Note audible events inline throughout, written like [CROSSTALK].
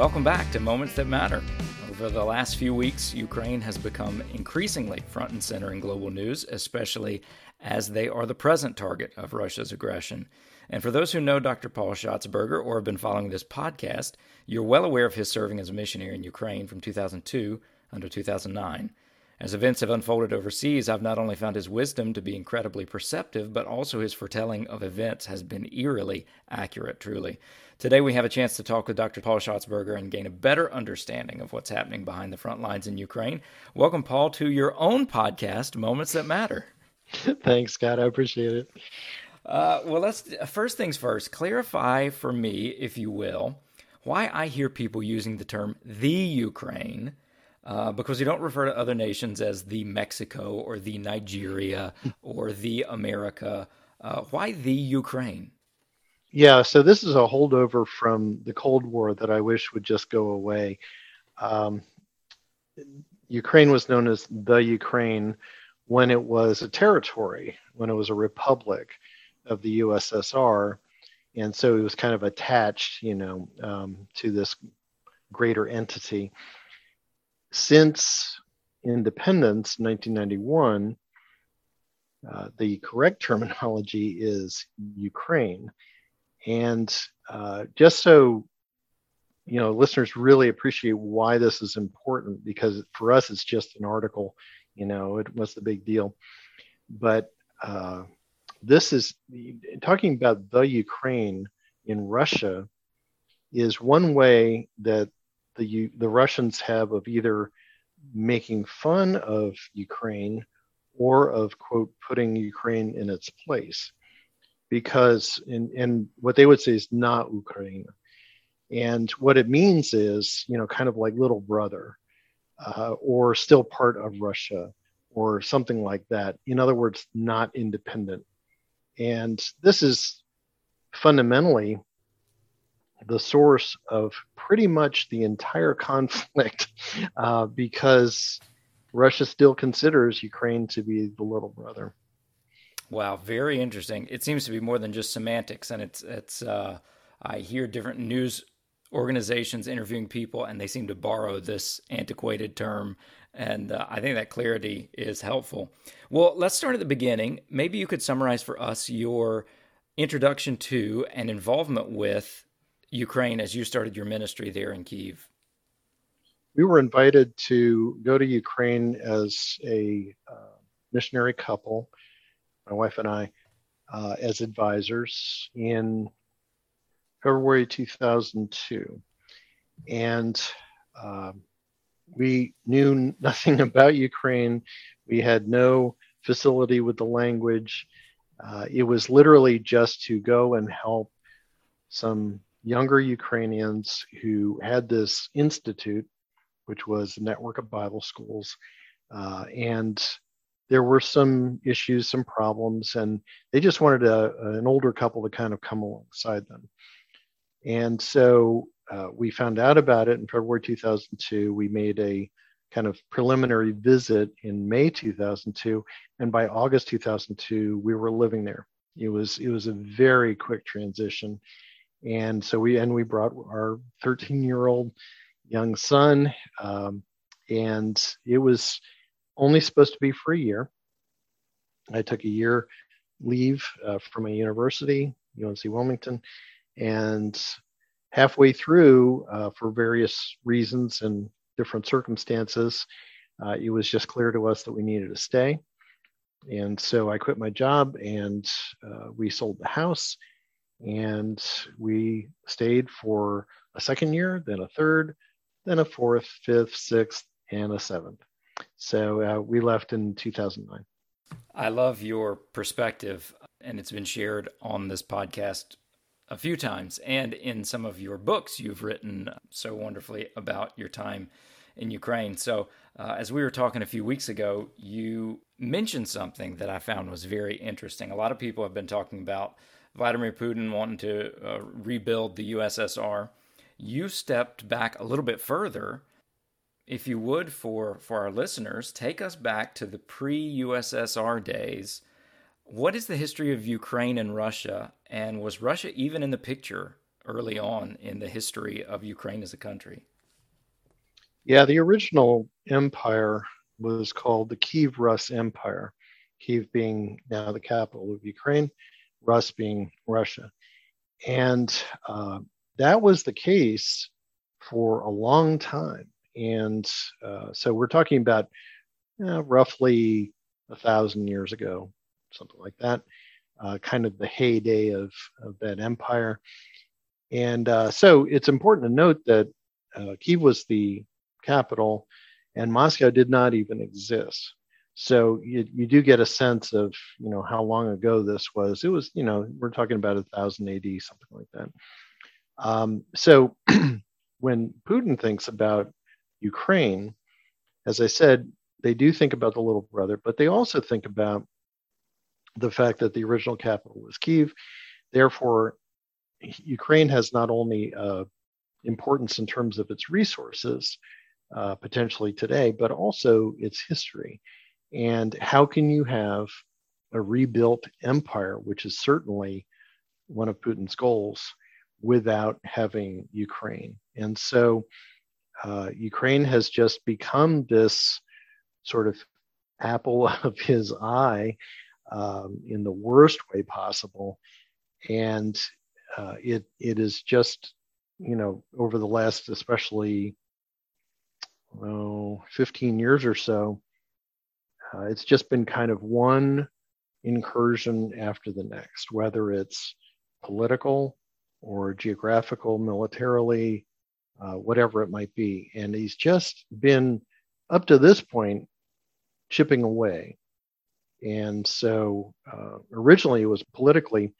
Welcome back to Moments That Matter. Over the last few weeks, Ukraine has become increasingly front and center in global news, especially as they are the present target of Russia's aggression. And for those who know Dr. Paul Schatzberger or have been following this podcast, you're well aware of his serving as a missionary in Ukraine from 2002 until 2009. As events have unfolded overseas, I've not only found his wisdom to be incredibly perceptive, but also his foretelling of events has been eerily accurate, truly. Today, we have a chance to talk with Dr. Paul Schatzberger and gain a better understanding of what's happening behind the front lines in Ukraine. Welcome, Paul, to your own podcast, Moments That Matter. [LAUGHS] Thanks, Scott. I appreciate it. Uh, well, let's first things first. Clarify for me, if you will, why I hear people using the term "the Ukraine." Uh, because you don't refer to other nations as the Mexico or the Nigeria or the America. Uh, why the Ukraine? Yeah, so this is a holdover from the Cold War that I wish would just go away. Um, Ukraine was known as the Ukraine when it was a territory, when it was a republic of the USSR. And so it was kind of attached, you know, um, to this greater entity. Since independence, 1991, uh, the correct terminology is Ukraine. And uh, just so you know, listeners really appreciate why this is important because for us it's just an article. You know, it, was the big deal? But uh, this is talking about the Ukraine in Russia is one way that the the Russians have of either making fun of Ukraine or of quote putting Ukraine in its place because in, in what they would say is not Ukraine. And what it means is, you know, kind of like little brother uh, or still part of Russia or something like that. In other words, not independent. And this is fundamentally the source of pretty much the entire conflict [LAUGHS] uh, because Russia still considers Ukraine to be the little brother. Wow, very interesting. It seems to be more than just semantics, and it's it's. Uh, I hear different news organizations interviewing people, and they seem to borrow this antiquated term, and uh, I think that clarity is helpful. Well, let's start at the beginning. Maybe you could summarize for us your introduction to and involvement with Ukraine as you started your ministry there in Kiev. We were invited to go to Ukraine as a uh, missionary couple my wife and I, uh, as advisors in February 2002. And uh, we knew nothing [LAUGHS] about Ukraine. We had no facility with the language. Uh, it was literally just to go and help some younger Ukrainians who had this institute, which was a network of Bible schools, uh, and there were some issues, some problems, and they just wanted a, an older couple to kind of come alongside them. And so uh, we found out about it in February 2002. We made a kind of preliminary visit in May 2002, and by August 2002, we were living there. It was it was a very quick transition, and so we and we brought our 13 year old young son, um, and it was only supposed to be for a year. I took a year leave uh, from a university, UNC Wilmington, and halfway through, uh, for various reasons and different circumstances, uh, it was just clear to us that we needed to stay. And so I quit my job and uh, we sold the house and we stayed for a second year, then a third, then a fourth, fifth, sixth, and a seventh. So uh, we left in 2009. I love your perspective, and it's been shared on this podcast a few times and in some of your books you've written so wonderfully about your time in Ukraine. So, uh, as we were talking a few weeks ago, you mentioned something that I found was very interesting. A lot of people have been talking about Vladimir Putin wanting to uh, rebuild the USSR. You stepped back a little bit further if you would, for, for our listeners, take us back to the pre USSR days. What is the history of Ukraine and Russia? And was Russia even in the picture early on in the history of Ukraine as a country? Yeah, the original empire was called the Kiev Rus Empire, Kiev being now the capital of Ukraine, Rus being Russia. And uh, that was the case for a long time. And uh, so we're talking about uh, roughly a thousand years ago, something like that, uh, kind of the heyday of, of that empire. And uh, so it's important to note that uh, Kiev was the capital and Moscow did not even exist. So you, you do get a sense of, you know, how long ago this was. It was, you know, we're talking about a thousand AD, something like that. Um, so [CLEARS THROAT] when Putin thinks about Ukraine, as I said, they do think about the little brother, but they also think about the fact that the original capital was Kiev. Therefore, Ukraine has not only uh, importance in terms of its resources, uh, potentially today, but also its history. And how can you have a rebuilt empire, which is certainly one of Putin's goals, without having Ukraine? And so uh, Ukraine has just become this sort of apple [LAUGHS] of his eye um, in the worst way possible. And uh, it it is just, you know, over the last especially oh, 15 years or so, uh, it's just been kind of one incursion after the next, whether it's political or geographical, militarily, uh, whatever it might be. And he's just been, up to this point, chipping away. And so uh, originally it was politically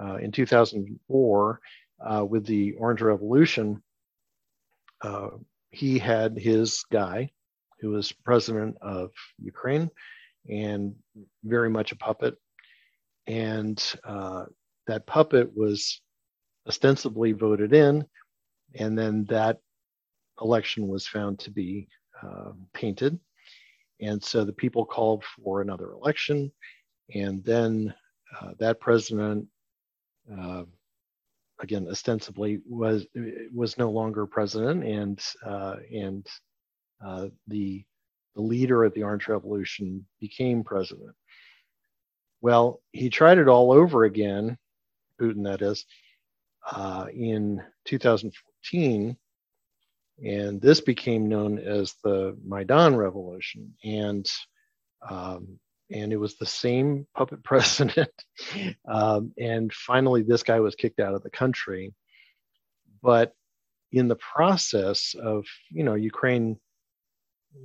uh, in 2004 uh, with the Orange Revolution. Uh, he had his guy who was president of Ukraine and very much a puppet. And uh, that puppet was ostensibly voted in, and then that election was found to be uh, painted. And so the people called for another election, and then uh, that president uh, again ostensibly was was no longer president and uh, and uh, the the leader of the Orange Revolution became president. Well, he tried it all over again, Putin that is, uh, in 2014, and this became known as the Maidan Revolution, and um, and it was the same puppet [LAUGHS] president. um, and finally, this guy was kicked out of the country. But in the process of, you know, Ukraine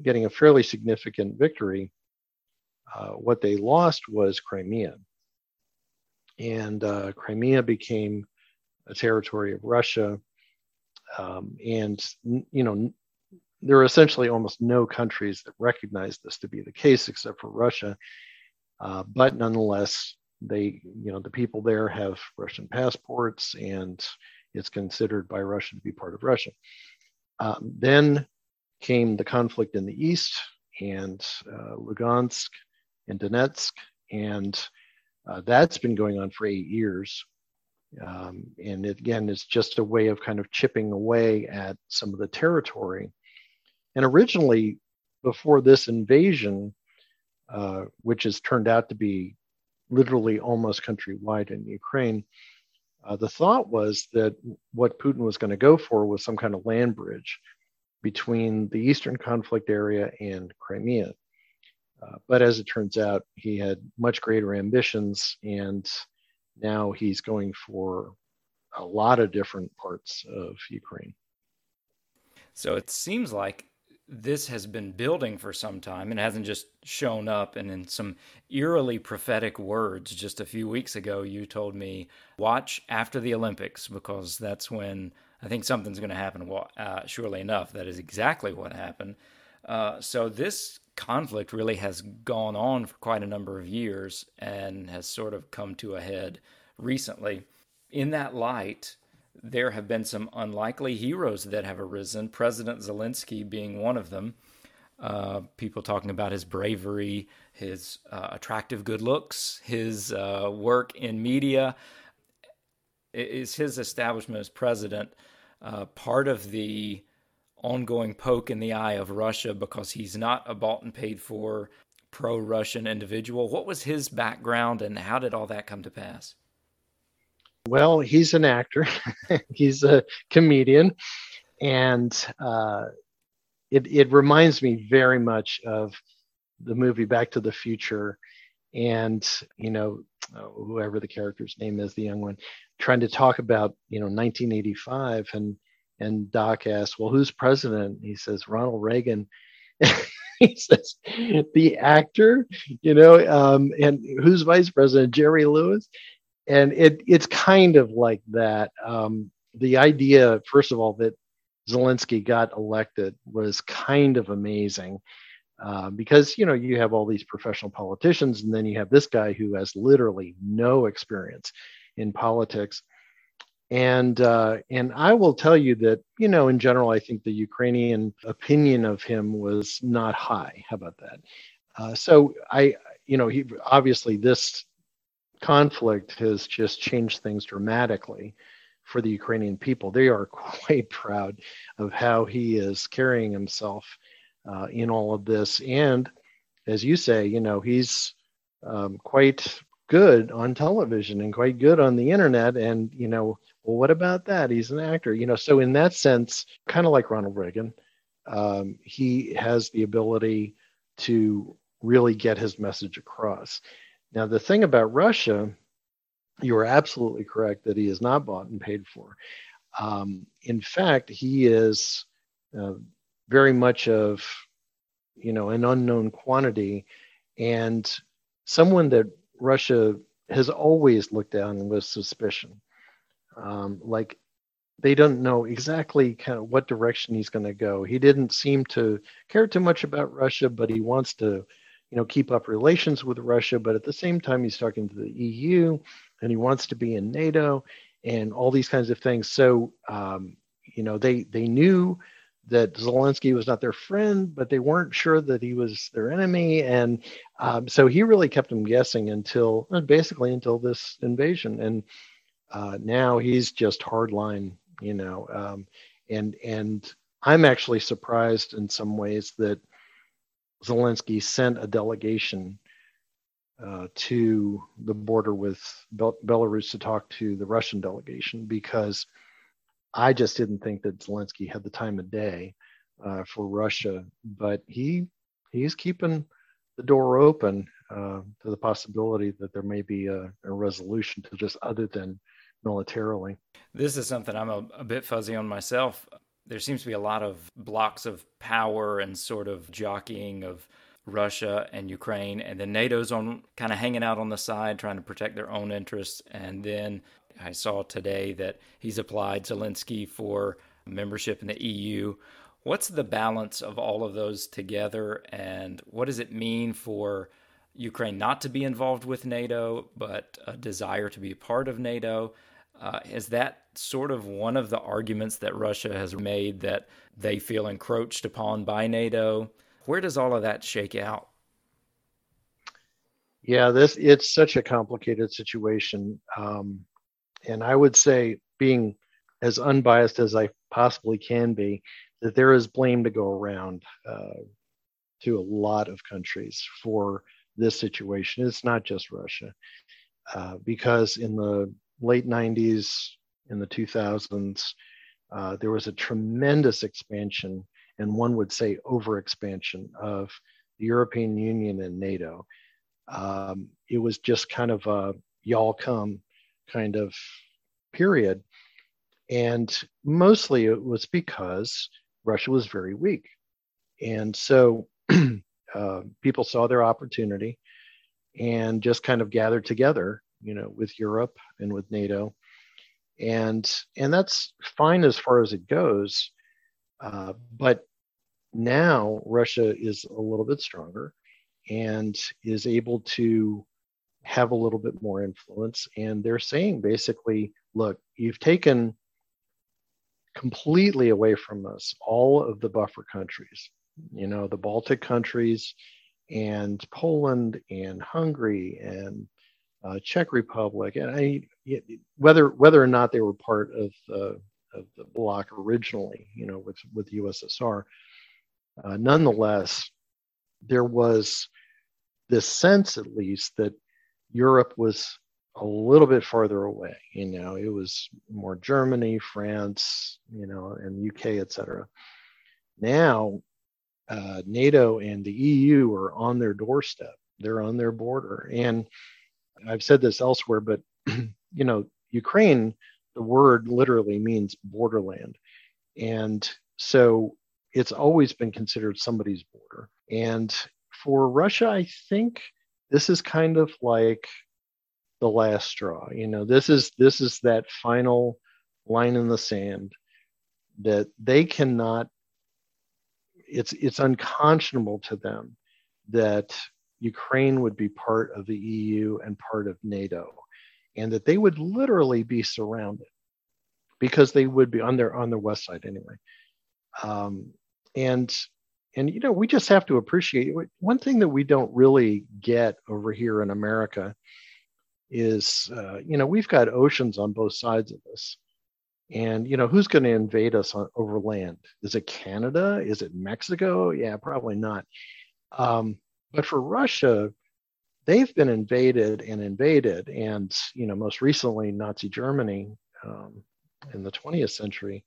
getting a fairly significant victory, uh, what they lost was Crimea. And uh, Crimea became a territory of Russia. Um, and, you know, there are essentially almost no countries that recognize this to be the case except for Russia. Uh, but nonetheless, they, you know, the people there have Russian passports and it's considered by Russia to be part of Russia. Um, then came the conflict in the east and uh, Lugansk and Donetsk, and uh, that's been going on for eight years. Um, and it, again, it's just a way of kind of chipping away at some of the territory and originally, before this invasion, uh, which has turned out to be literally almost countrywide in Ukraine, uh, the thought was that what Putin was going to go for was some kind of land bridge between the eastern conflict area and Crimea. Uh, but as it turns out, he had much greater ambitions, and now he's going for a lot of different parts of Ukraine. So it seems like this has been building for some time and hasn't just shown up. And in some eerily prophetic words, just a few weeks ago, you told me, watch after the Olympics because that's when I think something's going to happen. Well, uh, surely enough, that is exactly what happened. Uh, so this conflict really has gone on for quite a number of years and has sort of come to a head recently. In that light, there have been some unlikely heroes that have arisen, President Zelensky being one of them. Uh, people talking about his bravery, his uh, attractive good looks, his uh, work in media. Is his establishment as president uh, part of the ongoing poke in the eye of Russia because he's not a bought and paid for pro Russian individual? What was his background and how did all that come to pass? Well, he's an actor, [LAUGHS] he's a comedian, and uh, it, it reminds me very much of the movie Back to the Future and you know whoever the character's name is the young one trying to talk about you know 1985 and and doc asks well who's president? He says ronald reagan. [LAUGHS] He says the actor you know um, and who's vice president? Jerry lewis? And it it's kind of like that. Um, the idea first of all that zelensky got elected was kind of amazing uh, because you know you have all these professional politicians and then you have this guy who has literally no experience in politics and uh, and I will tell you that you know in general I think the Ukrainian opinion of him was not high. How about that? Uh, so I you know he obviously this conflict has just changed things dramatically for the Ukrainian people. They are [LAUGHS] quite proud of how he is carrying himself uh, in all of this. And as you say, you know, he's um, quite good on television and quite good on the internet. And, you know, well, what about that? He's an actor, you know. So, in that sense, kind of like Ronald Reagan, um, he has the ability to really get his message across. Now, the thing about Russia, you are absolutely correct that he is not bought and paid for. Um, in fact, he is uh, very much of you know an unknown quantity and someone that russia has always looked down with suspicion um, like they don't know exactly kind of what direction he's going to go. He didn't seem to care too much about russia but he wants to you know keep up relations with russia. But at the same time he's talking to the eu and he wants to be in nato and all these kinds of things. So um, you know they they knew that Zelensky was not their friend, but they weren't sure that he was their enemy, and um, so he really kept them guessing until basically until this invasion. And uh, now he's just hardline, you know. Um, and and I'm actually surprised in some ways that Zelensky sent a delegation uh, to the border with Bel- Belarus to talk to the Russian delegation because I just didn't think that Zelensky had the time of day uh, for Russia, but he he's keeping the door open uh, to the possibility that there may be a, a, resolution to this other than militarily. This is something I'm a, a bit fuzzy on myself. There seems to be a lot of blocks of power and sort of jockeying of Russia and Ukraine, and then NATO's on kind of hanging out on the side, trying to protect their own interests, and then I saw today that he's applied Zelensky for membership in the EU. What's the balance of all of those together, and what does it mean for Ukraine not to be involved with NATO, but a desire to be a part of NATO? Uh, is that sort of one of the arguments that Russia has made that they feel encroached upon by NATO? Where does all of that shake out? Yeah, this it's such a complicated situation. Um, and I would say, being as unbiased as I possibly can be, that there is blame to go around uh, to a lot of countries for this situation. It's not just Russia, uh, because in the late 90s, in the 2000s, uh, there was a tremendous expansion, and one would say overexpansion of the European Union and NATO. Um, it was just kind of a y'all come kind of period. And mostly it was because Russia was very weak. And so [CLEARS THROAT] uh, people saw their opportunity and just kind of gathered together, you know, with Europe and with NATO. And, and that's fine as far as it goes. Uh, but now Russia is a little bit stronger and is able to have a little bit more influence. And they're saying basically, look, you've taken completely away from us all of the buffer countries, you know, the Baltic countries and Poland and Hungary and uh, Czech Republic, and I, whether whether or not they were part of the of the bloc originally, you know, with with the USSR, uh, nonetheless, there was this sense, at least, that Europe was a little bit farther away. You know, it was more Germany, France, you know, and UK, etc. Now, uh, NATO and the EU are on their doorstep. They're on their border, and I've said this elsewhere, but [CLEARS THROAT] you know, Ukraine, the word literally means borderland. And so it's always been considered somebody's border. And for Russia, I think this is kind of like the last straw. You know, this is this is that final line in the sand that they cannot it's it's unconscionable to them that Ukraine would be part of the EU and part of NATO, and that they would literally be surrounded because they would be on their on their west side anyway. Um, and and you know we just have to appreciate one thing that we don't really get over here in America is uh, you know we've got oceans on both sides of us and you know who's going to invade us on, over land? Is it canada? Is it mexico? Yeah probably not. Um, but for Russia, they've been invaded and invaded, and you know, most recently Nazi Germany um, in the 20th century,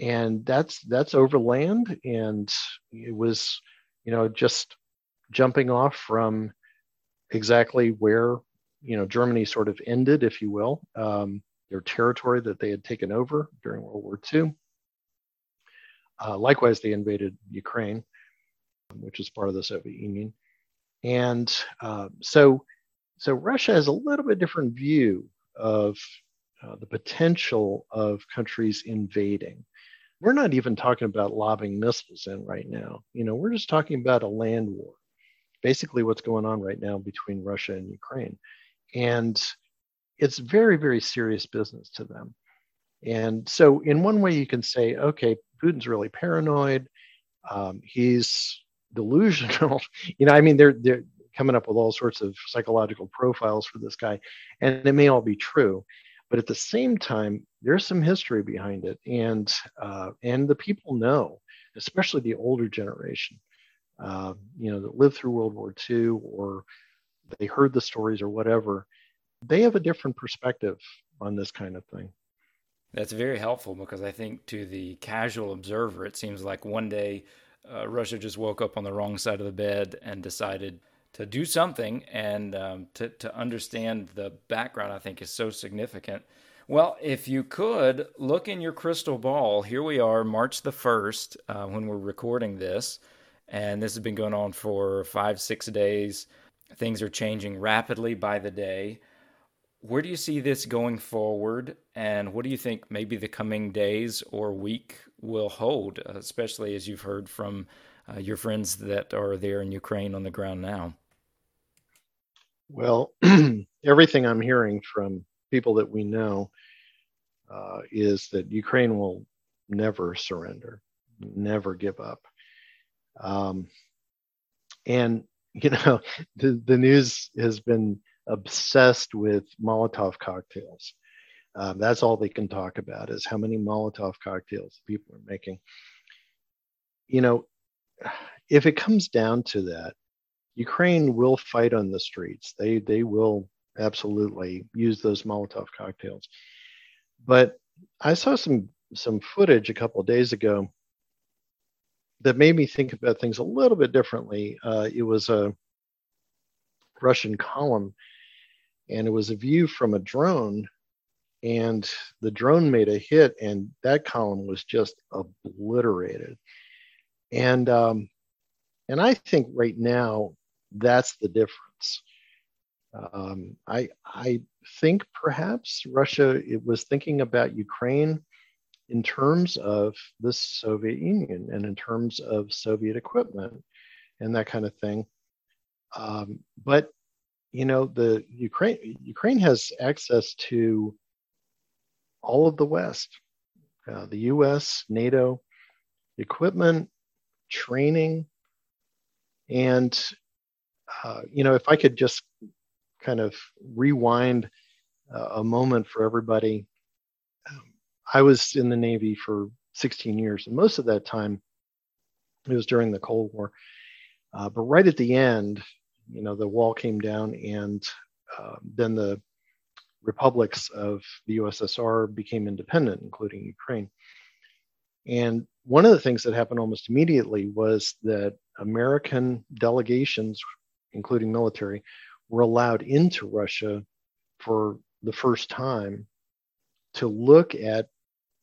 and that's that's over land, and it was, you know, just jumping off from exactly where you know Germany sort of ended, if you will, um, their territory that they had taken over during World War II. Uh, likewise, they invaded Ukraine which is part of the Soviet Union. And uh, so, so Russia has a little bit different view of uh, the potential of countries invading. We're not even talking about lobbing missiles in right now. You know, we're just talking about a land war. Basically, what's going on right now between Russia and Ukraine, and it's very, very serious business to them. And so, in one way, you can say, okay, Putin's really paranoid. Um, he's delusional. [LAUGHS] you know, I mean, they're they're coming up with all sorts of psychological profiles for this guy, and it may all be true, but at the same time, there's some history behind it, and uh, and the people know, especially the older generation, uh, you know, that lived through World War II or they heard the stories or whatever, they have a different perspective on this kind of thing. That's very helpful because I think to the casual observer, it seems like one day uh, Russia just woke up on the wrong side of the bed and decided to do something and um, to, to understand the background, I think, is so significant. Well, if you could look in your crystal ball, here we are, March the 1st, uh, when we're recording this. And this has been going on for five, six days. Things are changing rapidly by the day. Where do you see this going forward? And what do you think maybe the coming days or week will hold, especially as you've heard from uh, your friends that are there in Ukraine on the ground now? Well, [CLEARS THROAT] everything I'm hearing from people that we know uh, is that Ukraine will never surrender, never give up. Um, and, you know, [LAUGHS] the, the news has been obsessed with Molotov cocktails. Um, that's all they can talk about is how many Molotov cocktails people are making. You know, if it comes down to that, Ukraine will fight on the streets. They they will absolutely use those Molotov cocktails. But I saw some some footage a couple days ago that made me think about things a little bit differently. Uh, it was a Russian column and it was a view from a drone and the drone made a hit and that column was just obliterated. And um, and i think right now that's the difference. Um, i i think perhaps russia it was thinking about ukraine in terms of the soviet union and in terms of soviet equipment and that kind of thing. Um, but you know the Ukraine Ukraine has access to all of the West, uh, the US, NATO, equipment, training, and uh, you know, if I could just kind of rewind uh, a moment for everybody, um, I was in the Navy for 16 years, and most of that time it was during the Cold War. Uh, but right at the end, you know, the wall came down, and uh, then the republics of the USSR became independent, including Ukraine. And one of the things that happened almost immediately was that American delegations, including military, were allowed into Russia for the first time to look at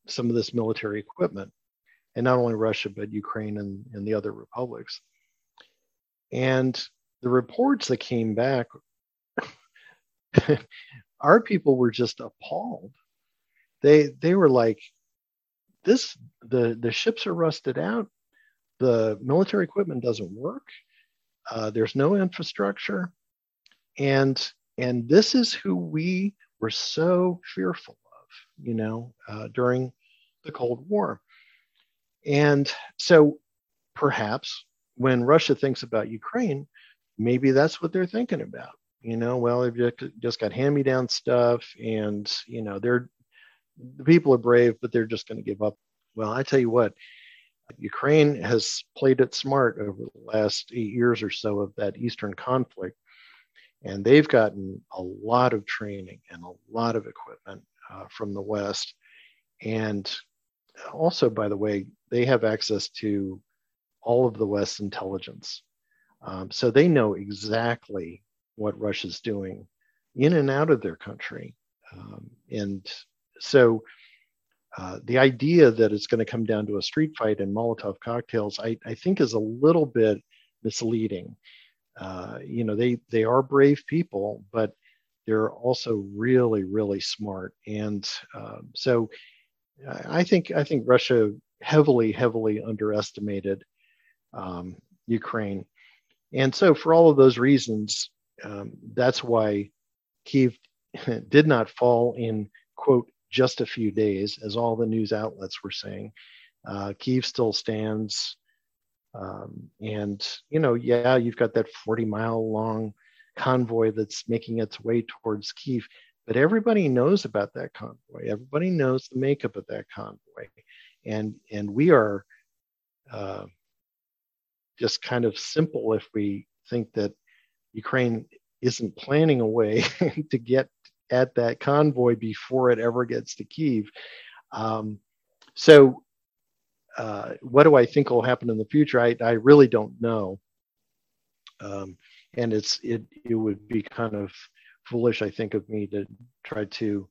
some of this military equipment. And not only Russia, but Ukraine and, and the other republics. And the reports that came back, our people were just appalled. They they were like, this the the ships are rusted out, the military equipment doesn't work, uh, there's no infrastructure, and and this is who we were so fearful of, you know, uh, during the Cold War. And so perhaps when Russia thinks about Ukraine, maybe that's what they're thinking about. You know, well, they've just got hand me down stuff and, you know, they're, the people are brave, but they're just going to give up. Well, I tell you what, Ukraine has played it smart over the last eight years or so of that Eastern conflict. And they've gotten a lot of training and a lot of equipment uh, from the West. And also, by the way, they have access to all of the West's intelligence. Um, so they know exactly what Russia's doing in and out of their country. Um, and so uh, the idea that it's going to come down to a street fight and Molotov cocktails, I, I think, is a little bit misleading. Uh, you know, they they are brave people, but they're also really, really smart. And um, so, I think I think Russia heavily, heavily underestimated um, Ukraine. And so, for all of those reasons, um, that's why Kiev [LAUGHS] did not fall in, quote, just a few days, as all the news outlets were saying. Uh, Kiev still stands. Um, and, you know, yeah, you've got that 40 mile long convoy that's making its way towards Kiev, but everybody knows about that convoy. Everybody knows the makeup of that convoy. And, and we are uh, just kind of simple if we think that Ukraine isn't planning a way [LAUGHS] to get at that convoy before it ever gets to Kiev. Um, so, uh, what do I think will happen in the future? I, I really don't know. Um, and it's it it would be kind of foolish, I think, of me to try to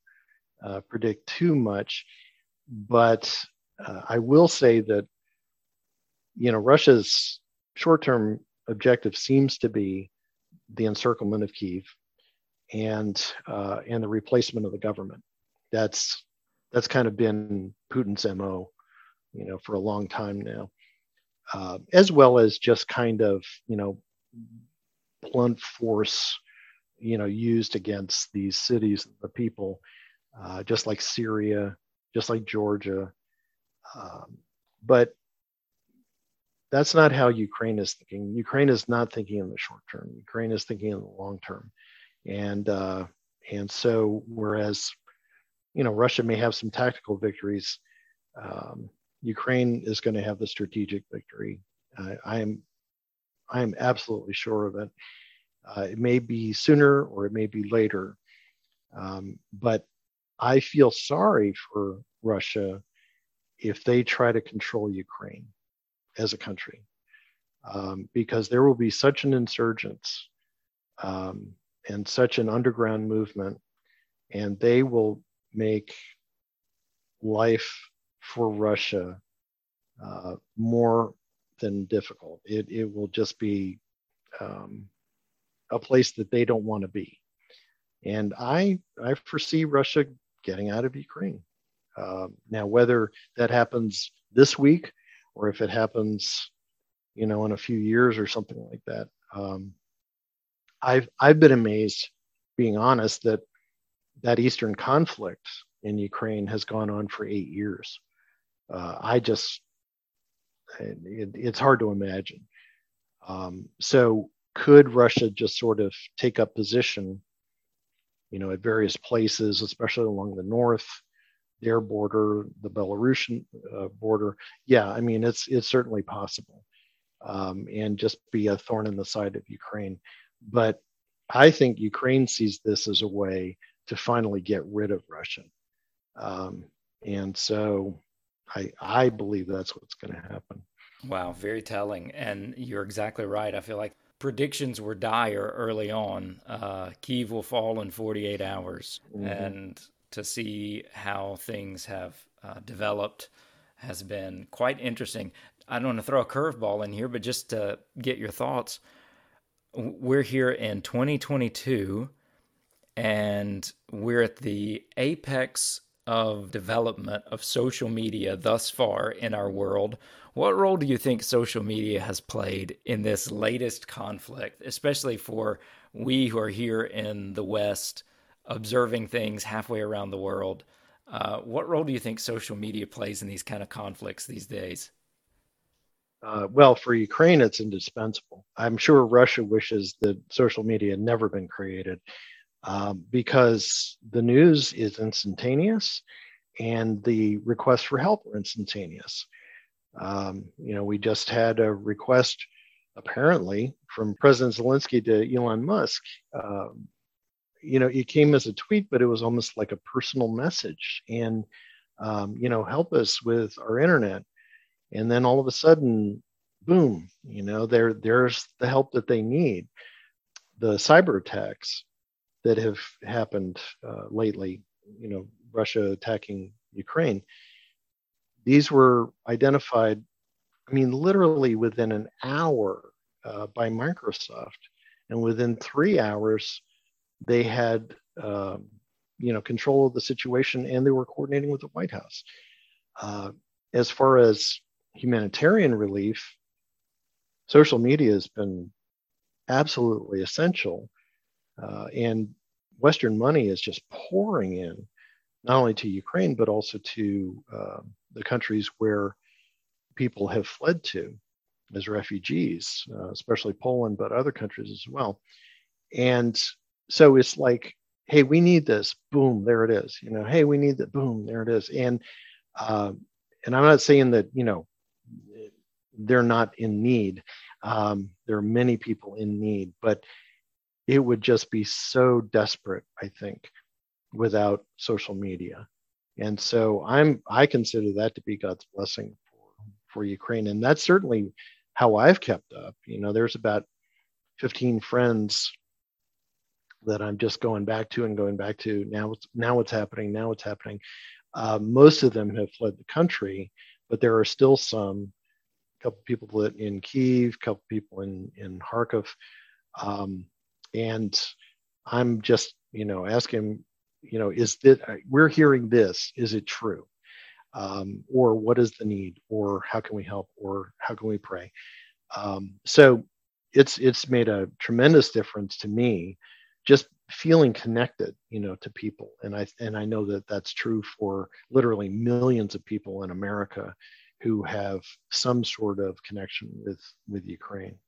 uh, predict too much. But uh, I will say that you know Russia's short-term objective seems to be the encirclement of Kiev and uh, and the replacement of the government. That's that's kind of been Putin's mo, you know, for a long time now, uh, as well as just kind of you know blunt force, you know, used against these cities, the people, uh, just like Syria, just like Georgia, um, but that's not how Ukraine is thinking. Ukraine is not thinking in the short term. Ukraine is thinking in the long term, and uh, and so whereas you know Russia may have some tactical victories, um, Ukraine is going to have the strategic victory. I am I am absolutely sure of it. Uh, it may be sooner or it may be later, um, but I feel sorry for Russia if they try to control Ukraine as a country um, because there will be such an insurgence um, and such an underground movement, and they will make life for Russia uh, more than difficult. It, it will just be um, a place that they don't want to be. And I, I foresee Russia getting out of Ukraine. Uh, now, whether that happens this week or if it happens, you know, in a few years or something like that. Um, I've I've been amazed, being honest, that that Eastern conflict in Ukraine has gone on for eight years. uh, I just it, it's hard to imagine. Um, so could Russia just sort of take up position, you know, at various places, especially along the north, their border, the Belarusian uh, border? Yeah, I mean, it's it's certainly possible, um, and just be a thorn in the side of Ukraine. But I think Ukraine sees this as a way to finally get rid of Russia, um, and so I I believe that's what's going to happen. Wow, very telling. And you're exactly right. I feel like predictions were dire early on. Uh, Kiev will fall in 48 hours. Mm-hmm. And to see how things have uh, developed has been quite interesting. I don't want to throw a curveball in here, but just to get your thoughts, we're here in 2022 and we're at the apex of development of social media thus far in our world. What role do you think social media has played in this latest conflict, especially for we who are here in the West observing things halfway around the world? Uh, what role do you think social media plays in these kind of conflicts these days? Uh, well, for Ukraine, it's indispensable. I'm sure Russia wishes that social media had never been created um, because the news is instantaneous and the requests for help are instantaneous. Um, you know, we just had a request apparently from President Zelensky to Elon Musk. Um, you know, it came as a tweet, but it was almost like a personal message. And, um, you know, help us with our internet. And then all of a sudden, boom, you know, there there's the help that they need. The cyber attacks that have happened uh, lately, you know, Russia attacking Ukraine, these were identified, I mean, literally within an hour uh, by Microsoft. And within three hours, they had, um, you know, control of the situation and they were coordinating with the White House. Uh, as far as humanitarian relief, social media has been absolutely essential uh, and Western money is just pouring in, not only to Ukraine, but also to uh, the countries where people have fled to as refugees, uh, especially Poland, but other countries as well. And so it's like, hey, we need this. Boom, there it is. You know, hey, we need that. Boom, there it is. And uh, and I'm not saying that you know they're not in need. Um, there are many people in need, but it would just be so desperate, I think, without social media. And so I'm I consider that to be God's blessing for, for Ukraine. And that's certainly how I've kept up. You know, there's about 15 friends that I'm just going back to and going back to now. Now what's happening? Now what's happening? Uh, most of them have fled the country, but there are still some. A couple people that in Kiev, a couple people in in Kharkov, um, and i'm just you know asking you know is that we're hearing this is it true um, or what is the need or how can we help or how can we pray um, so it's it's made a tremendous difference to me just feeling connected you know to people. And i and i know that that's true for literally millions of people in america who have some sort of connection with with ukraine.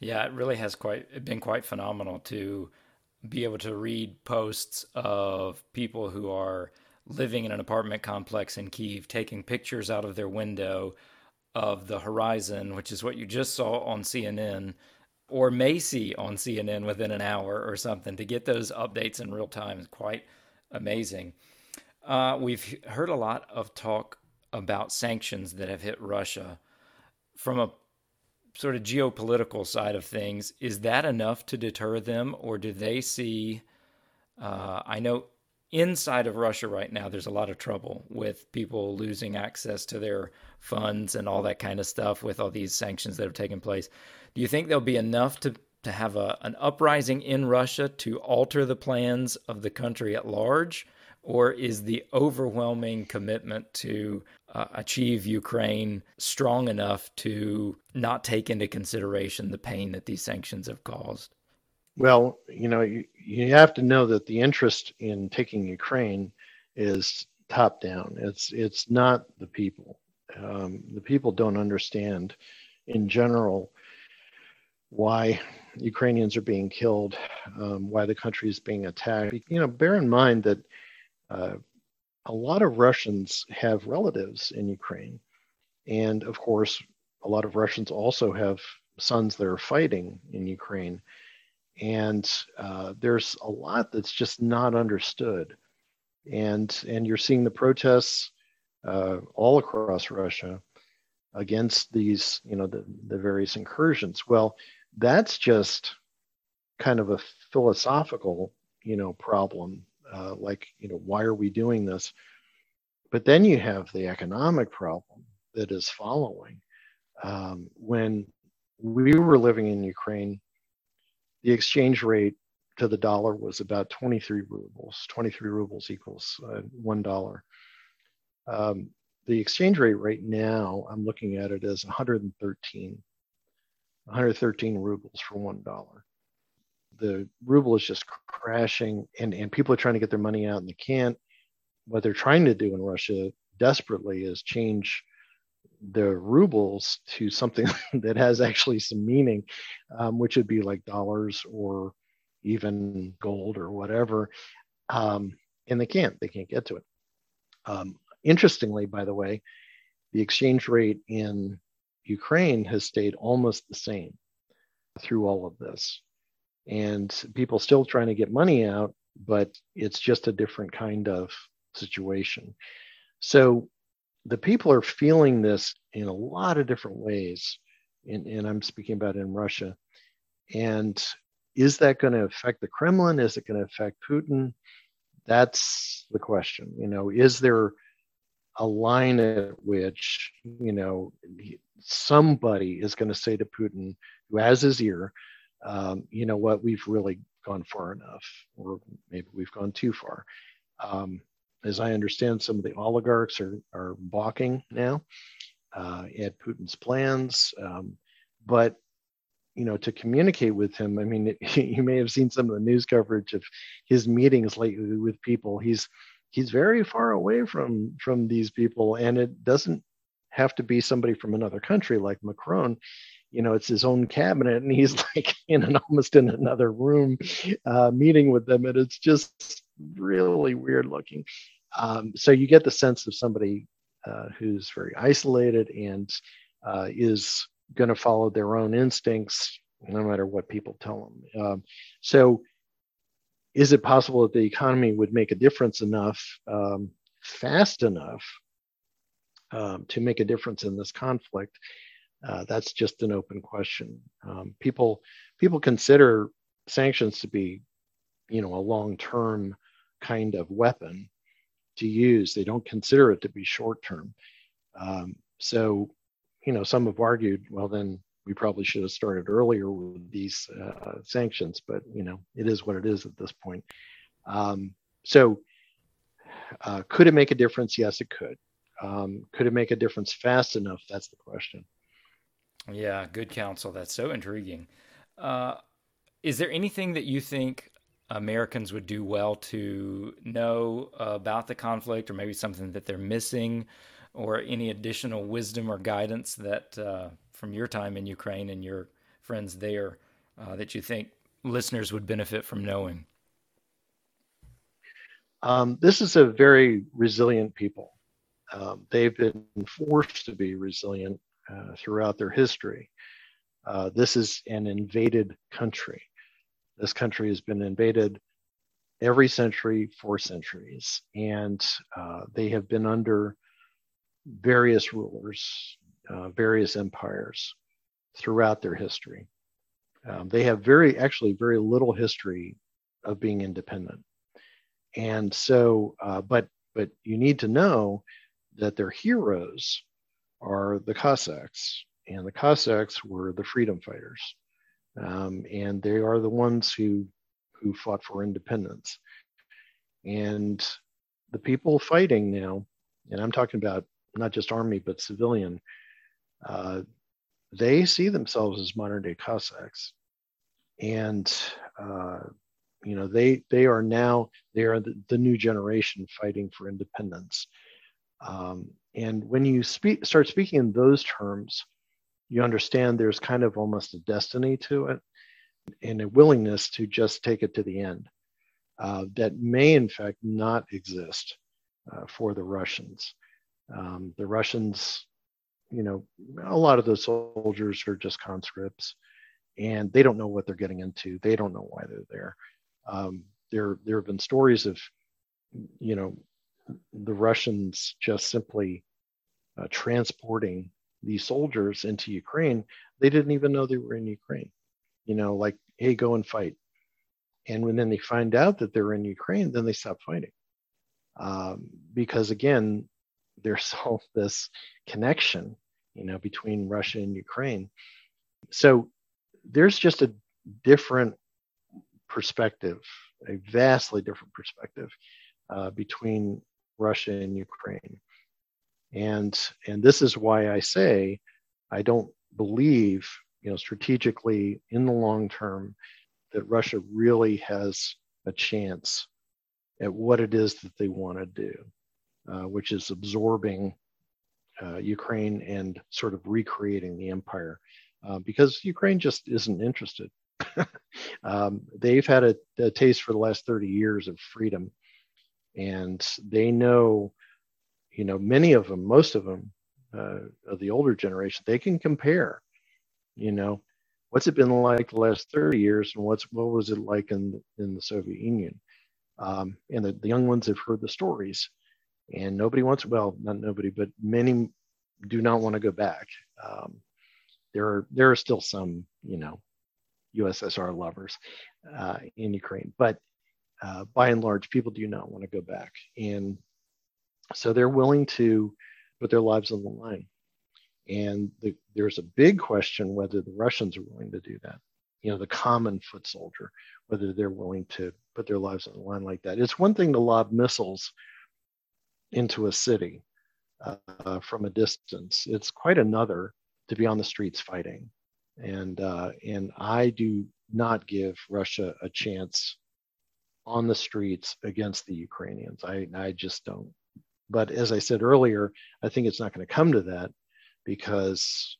Yeah, it really has quite been quite phenomenal to be able to read posts of people who are living in an apartment complex in Kiev, taking pictures out of their window of the horizon, which is what you just saw on CNN or Macy on CNN within an hour or something to get those updates in real time is quite amazing. Uh, we've heard a lot of talk about sanctions that have hit Russia. From a sort of geopolitical side of things, is that enough to deter them, or do they see? Uh, I know inside of Russia right now, there's a lot of trouble with people losing access to their funds and all that kind of stuff with all these sanctions that have taken place. Do you think there'll be enough to to have a, an uprising in Russia to alter the plans of the country at large? Or is the overwhelming commitment to uh, achieve Ukraine strong enough to not take into consideration the pain that these sanctions have caused? Well, you know, you, you have to know that the interest in taking Ukraine is top down. It's it's not the people. Um, the people don't understand, in general, why Ukrainians are being killed, um, why the country is being attacked. You know, bear in mind that uh, a lot of Russians have relatives in Ukraine, and of course, a lot of Russians also have sons that are fighting in Ukraine. And uh, there's a lot that's just not understood. And, and you're seeing the protests uh, all across Russia against these, you know, the, the various incursions. Well, that's just kind of a philosophical, you know, problem. Uh, like, you know, why are we doing this? But then you have the economic problem that is following. Um, when we were living in Ukraine, the exchange rate to the dollar was about 23 rubles. 23 rubles equals uh, one dollar. Um, the exchange rate right now, I'm looking at it as 113, 113 rubles for one dollar. The ruble is just crashing, and, and people are trying to get their money out and they can't. What they're trying to do in Russia desperately is change the rubles to something [LAUGHS] that has actually some meaning, um, which would be like dollars or even gold or whatever. Um, and they can't, they can't get to it. Um, interestingly, by the way, the exchange rate in Ukraine has stayed almost the same through all of this. And people still trying to get money out, but it's just a different kind of situation. So the people are feeling this in a lot of different ways. And, and I'm speaking about in Russia. And is that going to affect the Kremlin? Is it going to affect Putin? That's the question. You know, is there a line at which, you know, somebody is going to say to Putin, who has his ear, um, you know what, we've really gone far enough, or maybe we've gone too far. Um, as I understand, some of the oligarchs are, are balking now uh, at Putin's plans. Um, but you know, to communicate with him, I mean, it, [LAUGHS] you may have seen some of the news coverage of his meetings lately with people. He's he's very far away from from these people, and it doesn't have to be somebody from another country like Macron. You know, it's his own cabinet, and he's [LAUGHS] like in an almost in another room, uh, meeting with them, and it's just really weird looking. Um, so you get the sense of somebody uh, who's very isolated and uh, is going to follow their own instincts no matter what people tell them. Um, so is it possible that the economy would make a difference enough um, fast enough um, to make a difference in this conflict? Uh, that's just an open question. Um, people people consider sanctions to be, you know, a long-term kind of weapon to use. They don't consider it to be short term. Um, so, you know, some have argued, well, then we probably should have started earlier with these uh, sanctions, but you know, it is what it is at this point. Um, so, uh, could it make a difference? Yes, it could. Um, could it make a difference fast enough? That's the question. Yeah, good counsel. That's so intriguing. Uh, is there anything that you think Americans would do well to know about the conflict, or maybe something that they're missing, or any additional wisdom or guidance that uh, from your time in Ukraine and your friends there uh, that you think listeners would benefit from knowing? Um, this is a very resilient people. Um, they've been forced to be resilient uh, throughout their history. Uh, this is an invaded country. This country has been invaded every century for centuries, and uh, they have been under various rulers, uh, various empires throughout their history. Um, they have very, actually, very little history of being independent, and so, uh, but but you need to know that their heroes are the Cossacks, and the Cossacks were the freedom fighters um, and they are the ones who who fought for independence. And the people fighting now, and I'm talking about not just army but civilian, uh, they see themselves as modern day Cossacks, and uh, You know, they they are now they are the, the new generation fighting for independence. Um, and when you speak start speaking in those terms, you understand there's kind of almost a destiny to it and a willingness to just take it to the end uh, that may in fact not exist uh, for the Russians. Um, the Russians, you know, a lot of those soldiers are just conscripts and they don't know what they're getting into. They don't know why they're there. Um, there, there have been stories of, you know, the Russians just simply uh, transporting these soldiers into Ukraine. They didn't even know they were in Ukraine. You know, like, hey, go and fight. And when then they find out that they're in Ukraine, then they stop fighting. Um, because again, there's [LAUGHS] all this connection, you know, between Russia and Ukraine. So there's just a different perspective, a vastly different perspective uh, between Russia and Ukraine. And and this is why I say I don't believe, you know, strategically in the long term that Russia really has a chance at what it is that they want to do, which is absorbing uh, Ukraine and sort of recreating the empire, uh, because Ukraine just isn't interested. [LAUGHS] um, they've had a, a, taste for the last 30 years of freedom, and they know, you know, many of them, most of them, uh, of the older generation, they can compare. You know, what's it been like the last 30 years and what's what was it like in in the soviet union um, and the, the young ones have heard the stories and nobody wants well not nobody but many do not want to go back um, there are there are still some you know ussr lovers uh, in ukraine but uh, by and large people do not want to go back and so they're willing to put their lives on the line and the, there's a big question whether the Russians are willing to do that. You know, the common foot soldier, whether they're willing to put their lives on the line like that. It's one thing to lob missiles into a city uh, from a distance. It's quite another to be on the streets fighting. And uh, and I do not give Russia a chance on the streets against the Ukrainians. I I just don't. But as I said earlier, I think it's not going to come to that because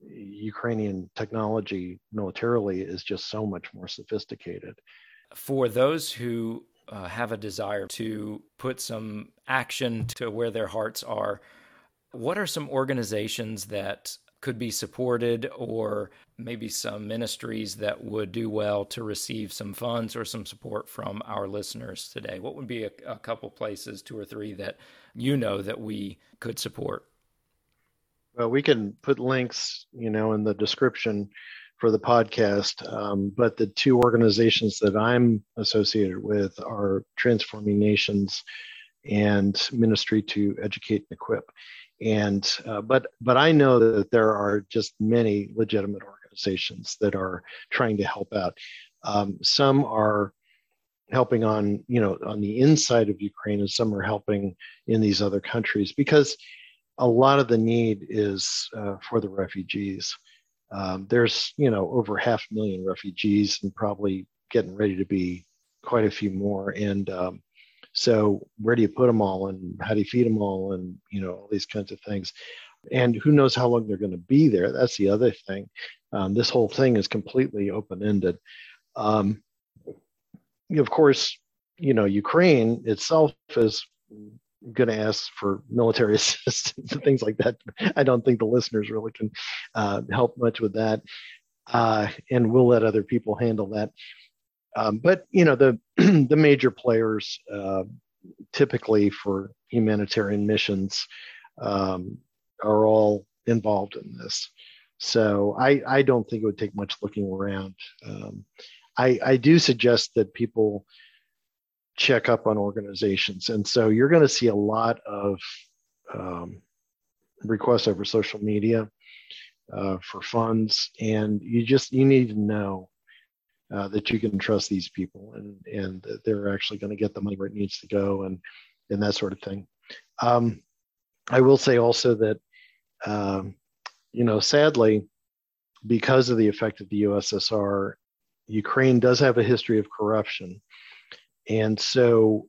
Ukrainian technology militarily is just so much more sophisticated. For those who uh, have a desire to put some action to where their hearts are, what are some organizations that could be supported or maybe some ministries that would do well to receive some funds or some support from our listeners today? What would be a, a couple places, two or three, that you know that we could support? Well, we can put links, you know, in the description for the podcast. Um, but the two organizations that I'm associated with are Transforming Nations and Ministry to Educate and Equip. And uh, but but I know that there are just many legitimate organizations that are trying to help out. Um, some are helping on you know on the inside of Ukraine, and some are helping in these other countries because a lot of the need is uh, for the refugees. Um, there's, you know, over half a million refugees and probably getting ready to be quite a few more. And um, so, where do you put them all, and how do you feed them all, and you know, all these kinds of things. And who knows how long they're going to be there? That's the other thing. Um, this whole thing is completely open-ended. Um, of course, you know, Ukraine itself is going to ask for military [LAUGHS] assistance and things like that. I don't think the listeners really can uh, help much with that, uh, and we'll let other people handle that. Um, but you know the [CLEARS THROAT] the major players uh, typically for humanitarian missions um, are all involved in this. So I I don't think it would take much looking around. Um, I I do suggest that people check up on organizations. And so you're going to see a lot of um, requests over social media uh, for funds, and you just you need to know uh, that you can trust these people and and that they're actually going to get the money where it needs to go and and that sort of thing. Um, I will say also that um, you know sadly because of the effect of the USSR Ukraine does have a history of corruption. And so,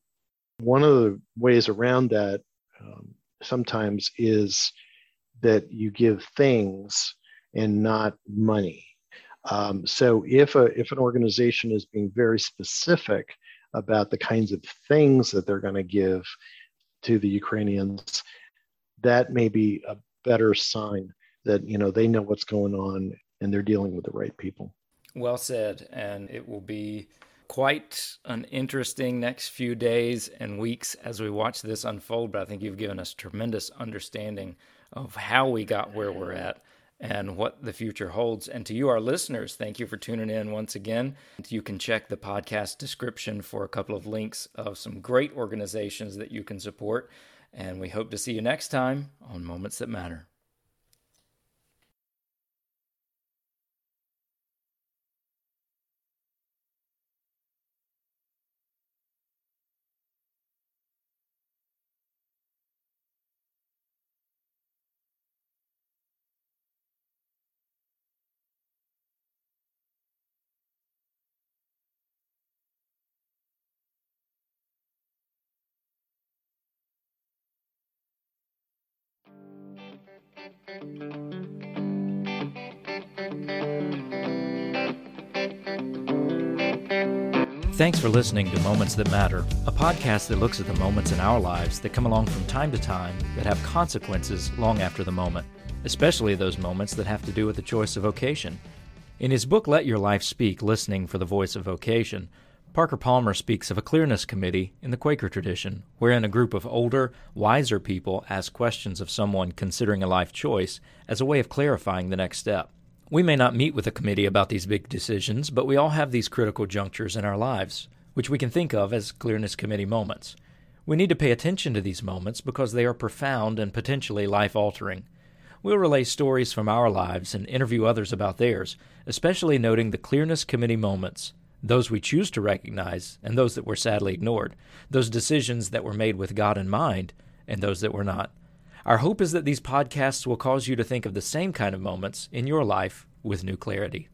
one of the ways around that um, sometimes is that you give things and not money. Um, so, if a if an organization is being very specific about the kinds of things that they're going to give to the Ukrainians, that may be a better sign that you know they know what's going on and they're dealing with the right people. Well said, and it will be quite an interesting next few days and weeks as we watch this unfold. But I think you've given us tremendous understanding of how we got where we're at and what the future holds. And to you, our listeners, thank you for tuning in once again. You can check the podcast description for a couple of links of some great organizations that you can support. And we hope to see you next time on Moments That Matter. Thanks for listening to Moments That Matter, a podcast that looks at the moments in our lives that come along from time to time that have consequences long after the moment, especially those moments that have to do with the choice of vocation. In his book Let Your Life Speak Listening for the Voice of Vocation, Parker Palmer speaks of a clearness committee in the Quaker tradition, wherein a group of older, wiser people ask questions of someone considering a life choice as a way of clarifying the next step. We may not meet with a committee about these big decisions, but we all have these critical junctures in our lives, which we can think of as clearness committee moments. We need to pay attention to these moments because they are profound and potentially life altering. We'll relay stories from our lives and interview others about theirs, especially noting the clearness committee moments, those we choose to recognize and those that were sadly ignored, those decisions that were made with God in mind and those that were not. Our hope is that these podcasts will cause you to think of the same kind of moments in your life with new clarity.